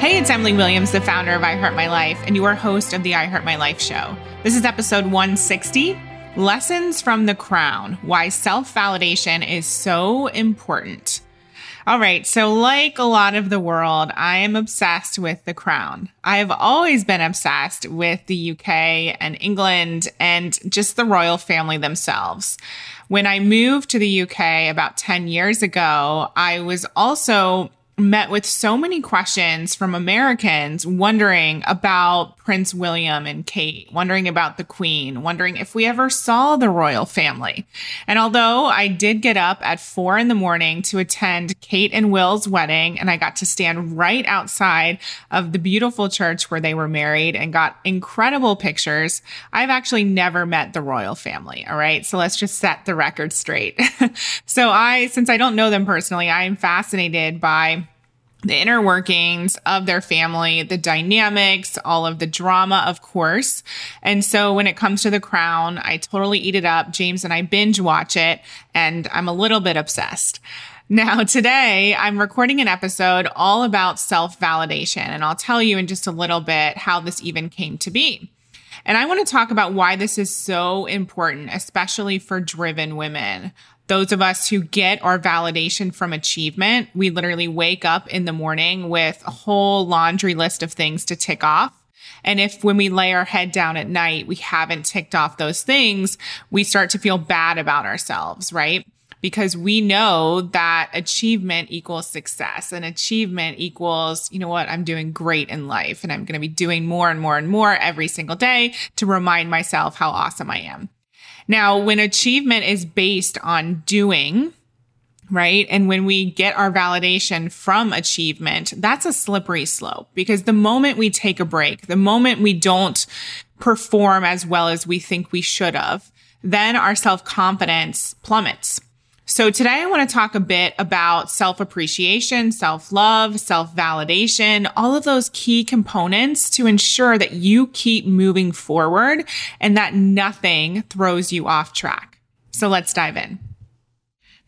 Hey, it's Emily Williams, the founder of I Heart My Life, and you are host of the I Heart My Life show. This is episode 160 Lessons from the Crown Why Self Validation is So Important. All right, so like a lot of the world, I am obsessed with the crown. I've always been obsessed with the UK and England and just the royal family themselves. When I moved to the UK about 10 years ago, I was also met with so many questions from Americans wondering about Prince William and Kate, wondering about the Queen, wondering if we ever saw the royal family. And although I did get up at four in the morning to attend Kate and Will's wedding, and I got to stand right outside of the beautiful church where they were married and got incredible pictures, I've actually never met the royal family. All right. So let's just set the record straight. so I, since I don't know them personally, I am fascinated by the inner workings of their family, the dynamics, all of the drama, of course. And so when it comes to The Crown, I totally eat it up. James and I binge watch it, and I'm a little bit obsessed. Now, today I'm recording an episode all about self validation, and I'll tell you in just a little bit how this even came to be. And I want to talk about why this is so important, especially for driven women those of us who get our validation from achievement, we literally wake up in the morning with a whole laundry list of things to tick off. And if when we lay our head down at night, we haven't ticked off those things, we start to feel bad about ourselves, right? Because we know that achievement equals success and achievement equals, you know what, I'm doing great in life and I'm going to be doing more and more and more every single day to remind myself how awesome I am. Now, when achievement is based on doing, right? And when we get our validation from achievement, that's a slippery slope because the moment we take a break, the moment we don't perform as well as we think we should have, then our self confidence plummets. So today I want to talk a bit about self appreciation, self love, self validation, all of those key components to ensure that you keep moving forward and that nothing throws you off track. So let's dive in.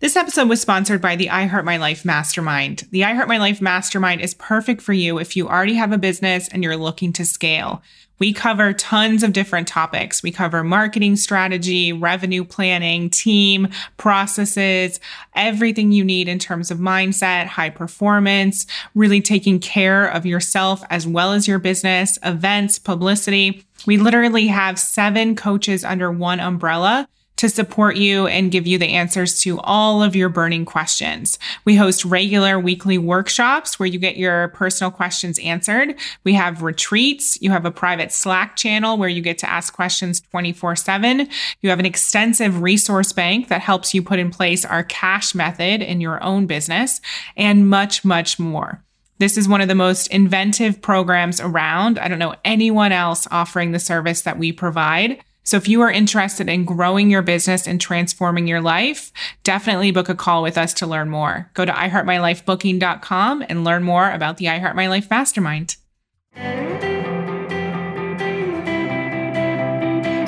This episode was sponsored by the I Heart My Life Mastermind. The I Heart My Life Mastermind is perfect for you if you already have a business and you're looking to scale. We cover tons of different topics. We cover marketing strategy, revenue planning, team, processes, everything you need in terms of mindset, high performance, really taking care of yourself as well as your business, events, publicity. We literally have seven coaches under one umbrella to support you and give you the answers to all of your burning questions. We host regular weekly workshops where you get your personal questions answered. We have retreats. You have a private Slack channel where you get to ask questions 24 7. You have an extensive resource bank that helps you put in place our cash method in your own business and much, much more. This is one of the most inventive programs around. I don't know anyone else offering the service that we provide. So if you are interested in growing your business and transforming your life, definitely book a call with us to learn more. Go to iheartmylifebooking.com and learn more about the iHeart My Life Mastermind.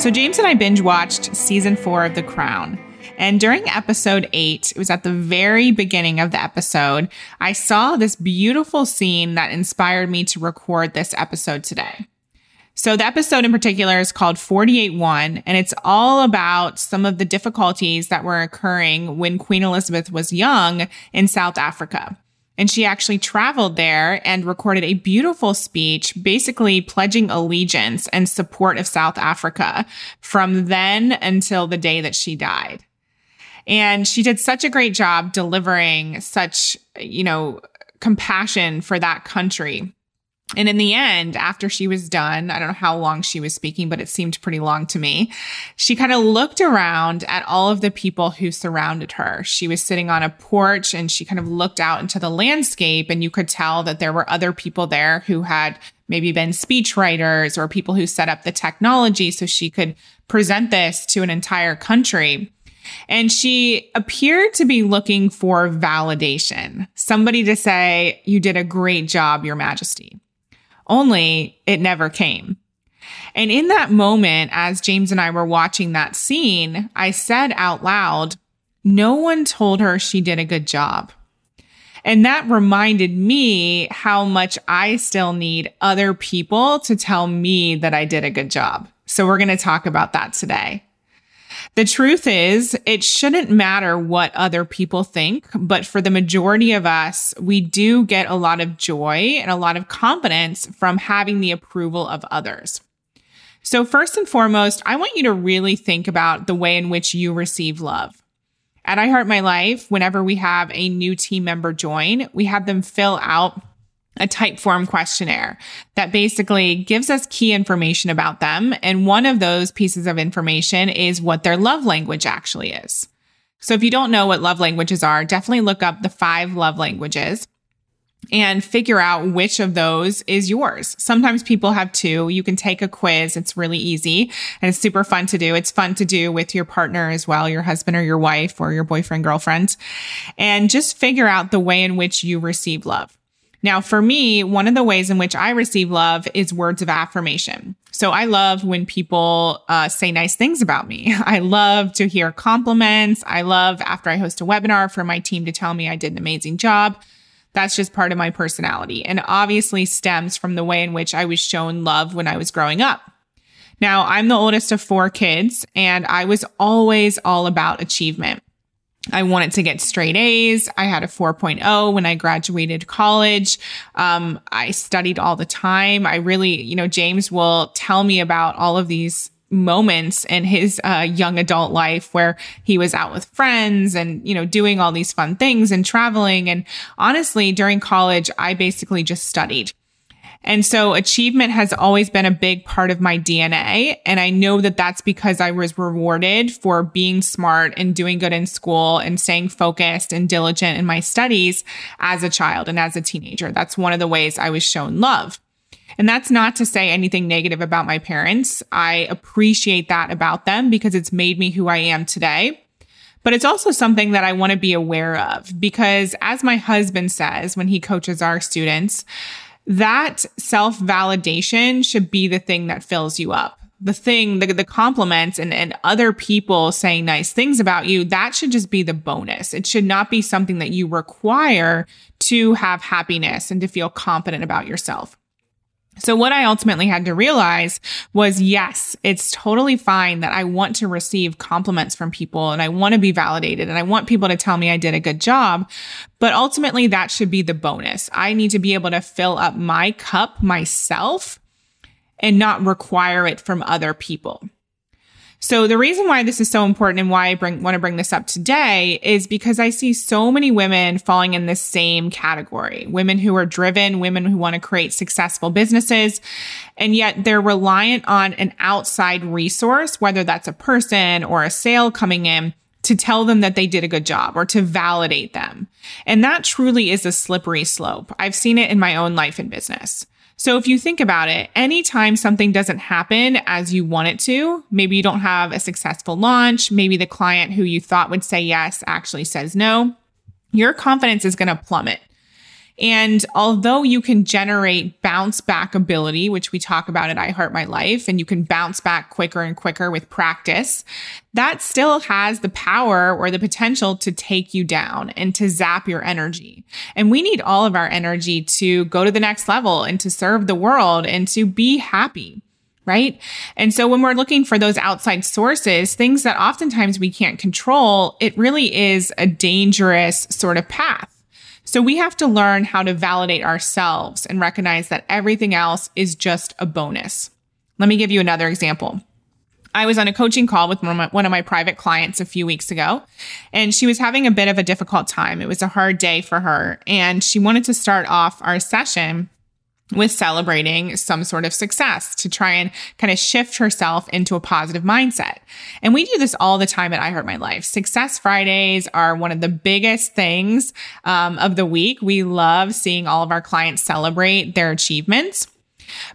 So James and I binge watched season four of The Crown. And during episode eight, it was at the very beginning of the episode, I saw this beautiful scene that inspired me to record this episode today. So the episode in particular is called 48-1, and it's all about some of the difficulties that were occurring when Queen Elizabeth was young in South Africa. And she actually traveled there and recorded a beautiful speech, basically pledging allegiance and support of South Africa from then until the day that she died. And she did such a great job delivering such, you know, compassion for that country. And in the end, after she was done, I don't know how long she was speaking, but it seemed pretty long to me. She kind of looked around at all of the people who surrounded her. She was sitting on a porch and she kind of looked out into the landscape, and you could tell that there were other people there who had maybe been speechwriters or people who set up the technology so she could present this to an entire country. And she appeared to be looking for validation, somebody to say, You did a great job, Your Majesty only it never came. And in that moment, as James and I were watching that scene, I said out loud, No one told her she did a good job. And that reminded me how much I still need other people to tell me that I did a good job. So we're going to talk about that today. The truth is, it shouldn't matter what other people think, but for the majority of us, we do get a lot of joy and a lot of confidence from having the approval of others. So, first and foremost, I want you to really think about the way in which you receive love. At I Heart My Life, whenever we have a new team member join, we have them fill out a Typeform questionnaire that basically gives us key information about them. And one of those pieces of information is what their love language actually is. So if you don't know what love languages are, definitely look up the five love languages and figure out which of those is yours. Sometimes people have two. You can take a quiz. It's really easy and it's super fun to do. It's fun to do with your partner as well, your husband or your wife or your boyfriend, girlfriend, and just figure out the way in which you receive love. Now, for me, one of the ways in which I receive love is words of affirmation. So I love when people uh, say nice things about me. I love to hear compliments. I love after I host a webinar for my team to tell me I did an amazing job. That's just part of my personality and obviously stems from the way in which I was shown love when I was growing up. Now, I'm the oldest of four kids and I was always all about achievement. I wanted to get straight A's. I had a 4.0 when I graduated college. Um, I studied all the time. I really, you know, James will tell me about all of these moments in his uh, young adult life where he was out with friends and you know doing all these fun things and traveling and honestly during college i basically just studied and so achievement has always been a big part of my DNA. And I know that that's because I was rewarded for being smart and doing good in school and staying focused and diligent in my studies as a child and as a teenager. That's one of the ways I was shown love. And that's not to say anything negative about my parents. I appreciate that about them because it's made me who I am today. But it's also something that I want to be aware of because as my husband says when he coaches our students, that self validation should be the thing that fills you up. The thing, the, the compliments and, and other people saying nice things about you, that should just be the bonus. It should not be something that you require to have happiness and to feel confident about yourself. So what I ultimately had to realize was yes, it's totally fine that I want to receive compliments from people and I want to be validated and I want people to tell me I did a good job. But ultimately that should be the bonus. I need to be able to fill up my cup myself and not require it from other people. So the reason why this is so important and why I bring, want to bring this up today is because I see so many women falling in this same category. Women who are driven, women who want to create successful businesses, and yet they're reliant on an outside resource, whether that's a person or a sale coming in to tell them that they did a good job or to validate them. And that truly is a slippery slope. I've seen it in my own life and business. So if you think about it, anytime something doesn't happen as you want it to, maybe you don't have a successful launch, maybe the client who you thought would say yes actually says no, your confidence is going to plummet. And although you can generate bounce back ability, which we talk about at I Heart My Life, and you can bounce back quicker and quicker with practice, that still has the power or the potential to take you down and to zap your energy. And we need all of our energy to go to the next level and to serve the world and to be happy right? And so when we're looking for those outside sources, things that oftentimes we can't control, it really is a dangerous sort of path. So we have to learn how to validate ourselves and recognize that everything else is just a bonus. Let me give you another example. I was on a coaching call with one of my private clients a few weeks ago, and she was having a bit of a difficult time. It was a hard day for her, and she wanted to start off our session with celebrating some sort of success to try and kind of shift herself into a positive mindset. And we do this all the time at I Heart My Life. Success Fridays are one of the biggest things um, of the week. We love seeing all of our clients celebrate their achievements.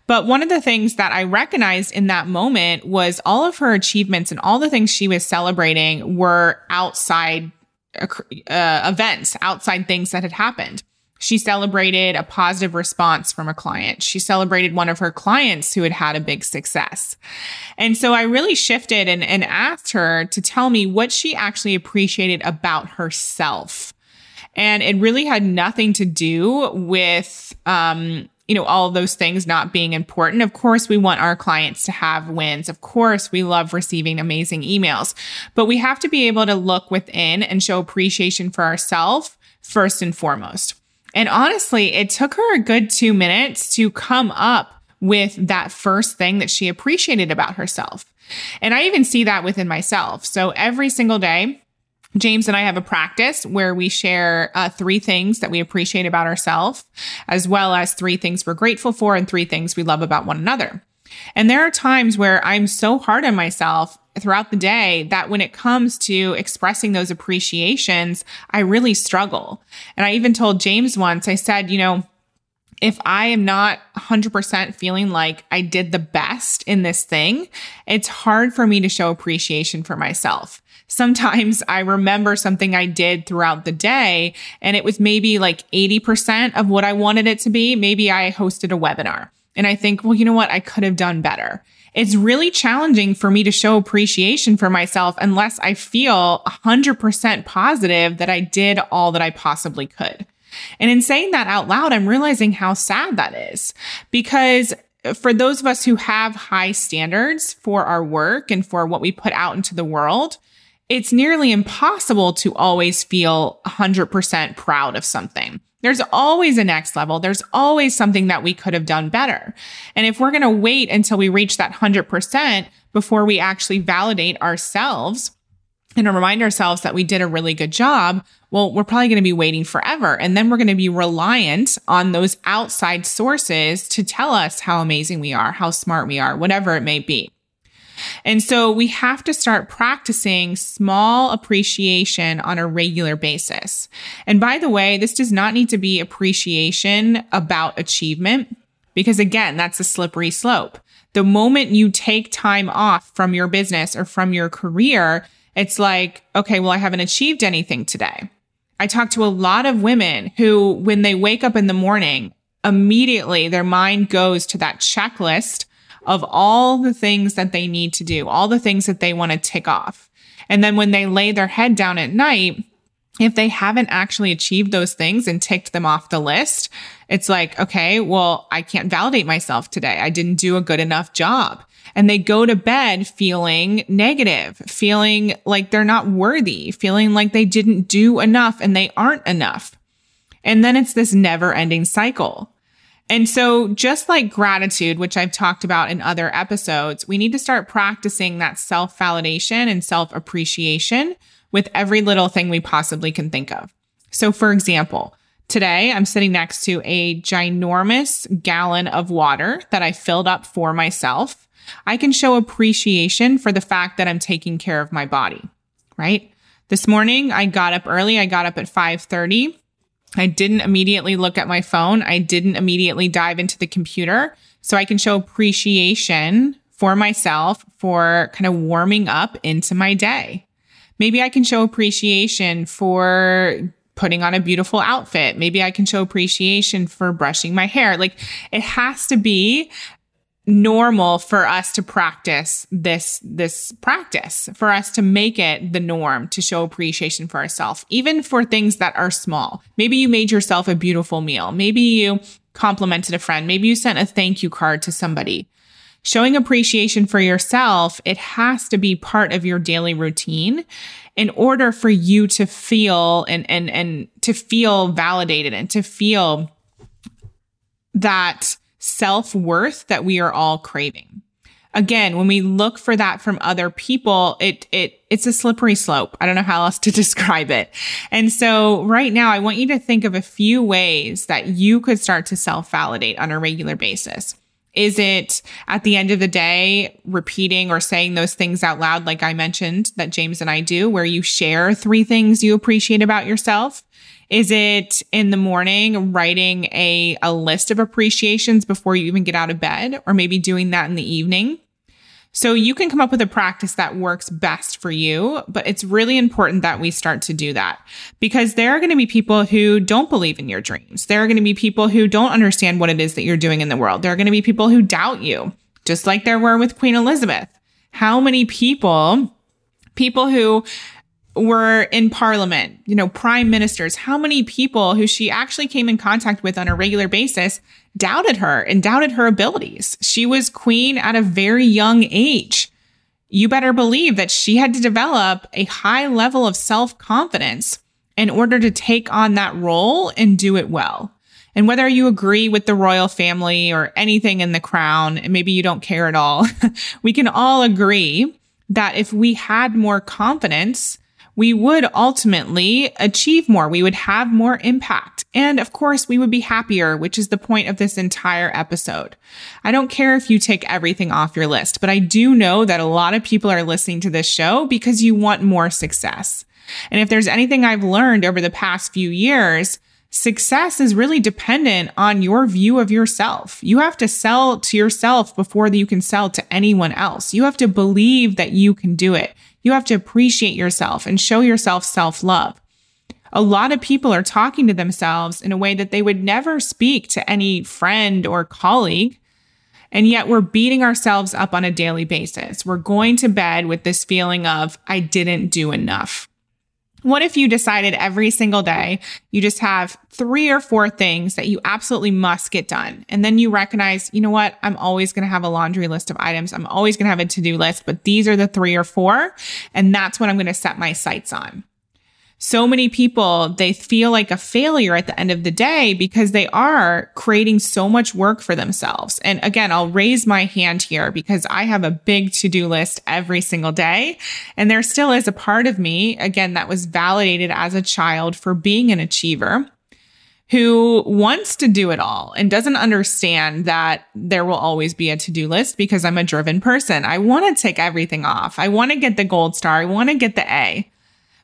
But one of the things that I recognized in that moment was all of her achievements and all the things she was celebrating were outside uh, events, outside things that had happened. She celebrated a positive response from a client. She celebrated one of her clients who had had a big success. And so I really shifted and, and asked her to tell me what she actually appreciated about herself. And it really had nothing to do with, um, you know, all those things not being important. Of course, we want our clients to have wins. Of course, we love receiving amazing emails, but we have to be able to look within and show appreciation for ourselves first and foremost. And honestly, it took her a good two minutes to come up with that first thing that she appreciated about herself. And I even see that within myself. So every single day, James and I have a practice where we share uh, three things that we appreciate about ourselves, as well as three things we're grateful for and three things we love about one another. And there are times where I'm so hard on myself throughout the day that when it comes to expressing those appreciations, I really struggle. And I even told James once, I said, you know, if I am not 100% feeling like I did the best in this thing, it's hard for me to show appreciation for myself. Sometimes I remember something I did throughout the day and it was maybe like 80% of what I wanted it to be. Maybe I hosted a webinar and I think, well, you know what? I could have done better. It's really challenging for me to show appreciation for myself unless I feel 100% positive that I did all that I possibly could. And in saying that out loud, I'm realizing how sad that is because for those of us who have high standards for our work and for what we put out into the world, it's nearly impossible to always feel 100% proud of something. There's always a next level. There's always something that we could have done better. And if we're going to wait until we reach that 100% before we actually validate ourselves, and remind ourselves that we did a really good job, well, we're probably going to be waiting forever. And then we're going to be reliant on those outside sources to tell us how amazing we are, how smart we are, whatever it may be. And so we have to start practicing small appreciation on a regular basis. And by the way, this does not need to be appreciation about achievement because again, that's a slippery slope. The moment you take time off from your business or from your career, it's like, okay, well, I haven't achieved anything today. I talk to a lot of women who, when they wake up in the morning, immediately their mind goes to that checklist of all the things that they need to do, all the things that they want to tick off. And then when they lay their head down at night, if they haven't actually achieved those things and ticked them off the list, it's like, okay, well, I can't validate myself today. I didn't do a good enough job and they go to bed feeling negative, feeling like they're not worthy, feeling like they didn't do enough and they aren't enough. And then it's this never ending cycle. And so, just like gratitude, which I've talked about in other episodes, we need to start practicing that self validation and self appreciation with every little thing we possibly can think of. So, for example, today I'm sitting next to a ginormous gallon of water that I filled up for myself. I can show appreciation for the fact that I'm taking care of my body, right? This morning I got up early. I got up at 5:30. I didn't immediately look at my phone. I didn't immediately dive into the computer. So I can show appreciation for myself for kind of warming up into my day. Maybe I can show appreciation for putting on a beautiful outfit. Maybe I can show appreciation for brushing my hair. Like it has to be normal for us to practice this this practice for us to make it the norm to show appreciation for ourselves even for things that are small. Maybe you made yourself a beautiful meal. Maybe you complimented a friend. Maybe you sent a thank you card to somebody. Showing appreciation for yourself it has to be part of your daily routine in order for you to feel and and and to feel validated and to feel that self worth that we are all craving. Again, when we look for that from other people, it, it, it's a slippery slope. I don't know how else to describe it. And so right now, I want you to think of a few ways that you could start to self validate on a regular basis. Is it at the end of the day, repeating or saying those things out loud, like I mentioned that James and I do, where you share three things you appreciate about yourself? Is it in the morning writing a, a list of appreciations before you even get out of bed, or maybe doing that in the evening? So you can come up with a practice that works best for you, but it's really important that we start to do that because there are going to be people who don't believe in your dreams. There are going to be people who don't understand what it is that you're doing in the world. There are going to be people who doubt you, just like there were with Queen Elizabeth. How many people, people who were in parliament, you know, prime ministers, how many people who she actually came in contact with on a regular basis doubted her and doubted her abilities. She was queen at a very young age. You better believe that she had to develop a high level of self confidence in order to take on that role and do it well. And whether you agree with the royal family or anything in the crown, and maybe you don't care at all, we can all agree that if we had more confidence, we would ultimately achieve more. We would have more impact. And of course, we would be happier, which is the point of this entire episode. I don't care if you take everything off your list, but I do know that a lot of people are listening to this show because you want more success. And if there's anything I've learned over the past few years, success is really dependent on your view of yourself. You have to sell to yourself before you can sell to anyone else. You have to believe that you can do it. You have to appreciate yourself and show yourself self love. A lot of people are talking to themselves in a way that they would never speak to any friend or colleague. And yet we're beating ourselves up on a daily basis. We're going to bed with this feeling of, I didn't do enough. What if you decided every single day you just have three or four things that you absolutely must get done? And then you recognize, you know what? I'm always going to have a laundry list of items. I'm always going to have a to do list, but these are the three or four. And that's what I'm going to set my sights on so many people, they feel like a failure at the end of the day because they are creating so much work for themselves. And again, I'll raise my hand here because I have a big to do list every single day. And there still is a part of me, again, that was validated as a child for being an achiever who wants to do it all and doesn't understand that there will always be a to do list because I'm a driven person. I want to take everything off. I want to get the gold star. I want to get the A.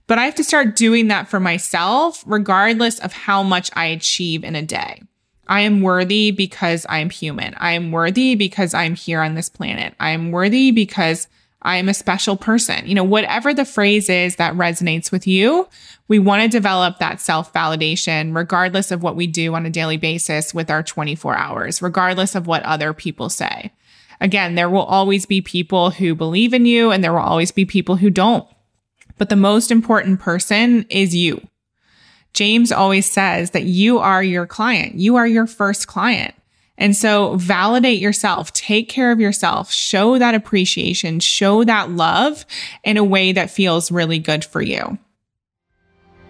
But I have to start doing that for myself, regardless of how much I achieve in a day. I am worthy because I am human. I am worthy because I'm here on this planet. I am worthy because I am a special person. You know, whatever the phrase is that resonates with you, we want to develop that self validation, regardless of what we do on a daily basis with our 24 hours, regardless of what other people say. Again, there will always be people who believe in you and there will always be people who don't. But the most important person is you. James always says that you are your client. You are your first client. And so validate yourself, take care of yourself, show that appreciation, show that love in a way that feels really good for you.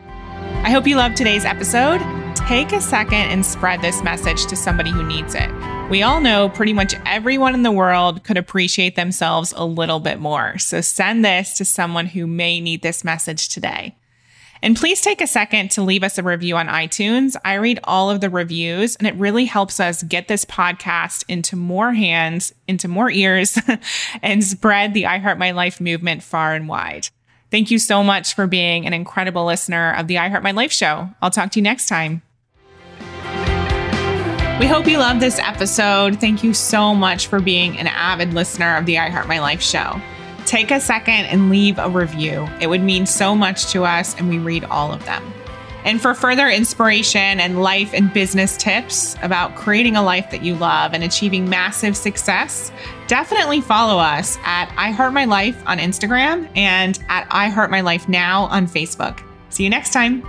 I hope you loved today's episode. Take a second and spread this message to somebody who needs it. We all know pretty much everyone in the world could appreciate themselves a little bit more. So send this to someone who may need this message today. And please take a second to leave us a review on iTunes. I read all of the reviews and it really helps us get this podcast into more hands, into more ears, and spread the I Heart My Life movement far and wide. Thank you so much for being an incredible listener of the I Heart My Life show. I'll talk to you next time. We hope you loved this episode. Thank you so much for being an avid listener of the I Heart My Life show. Take a second and leave a review. It would mean so much to us, and we read all of them. And for further inspiration and life and business tips about creating a life that you love and achieving massive success, definitely follow us at I Heart My Life on Instagram and at I Heart My Life Now on Facebook. See you next time.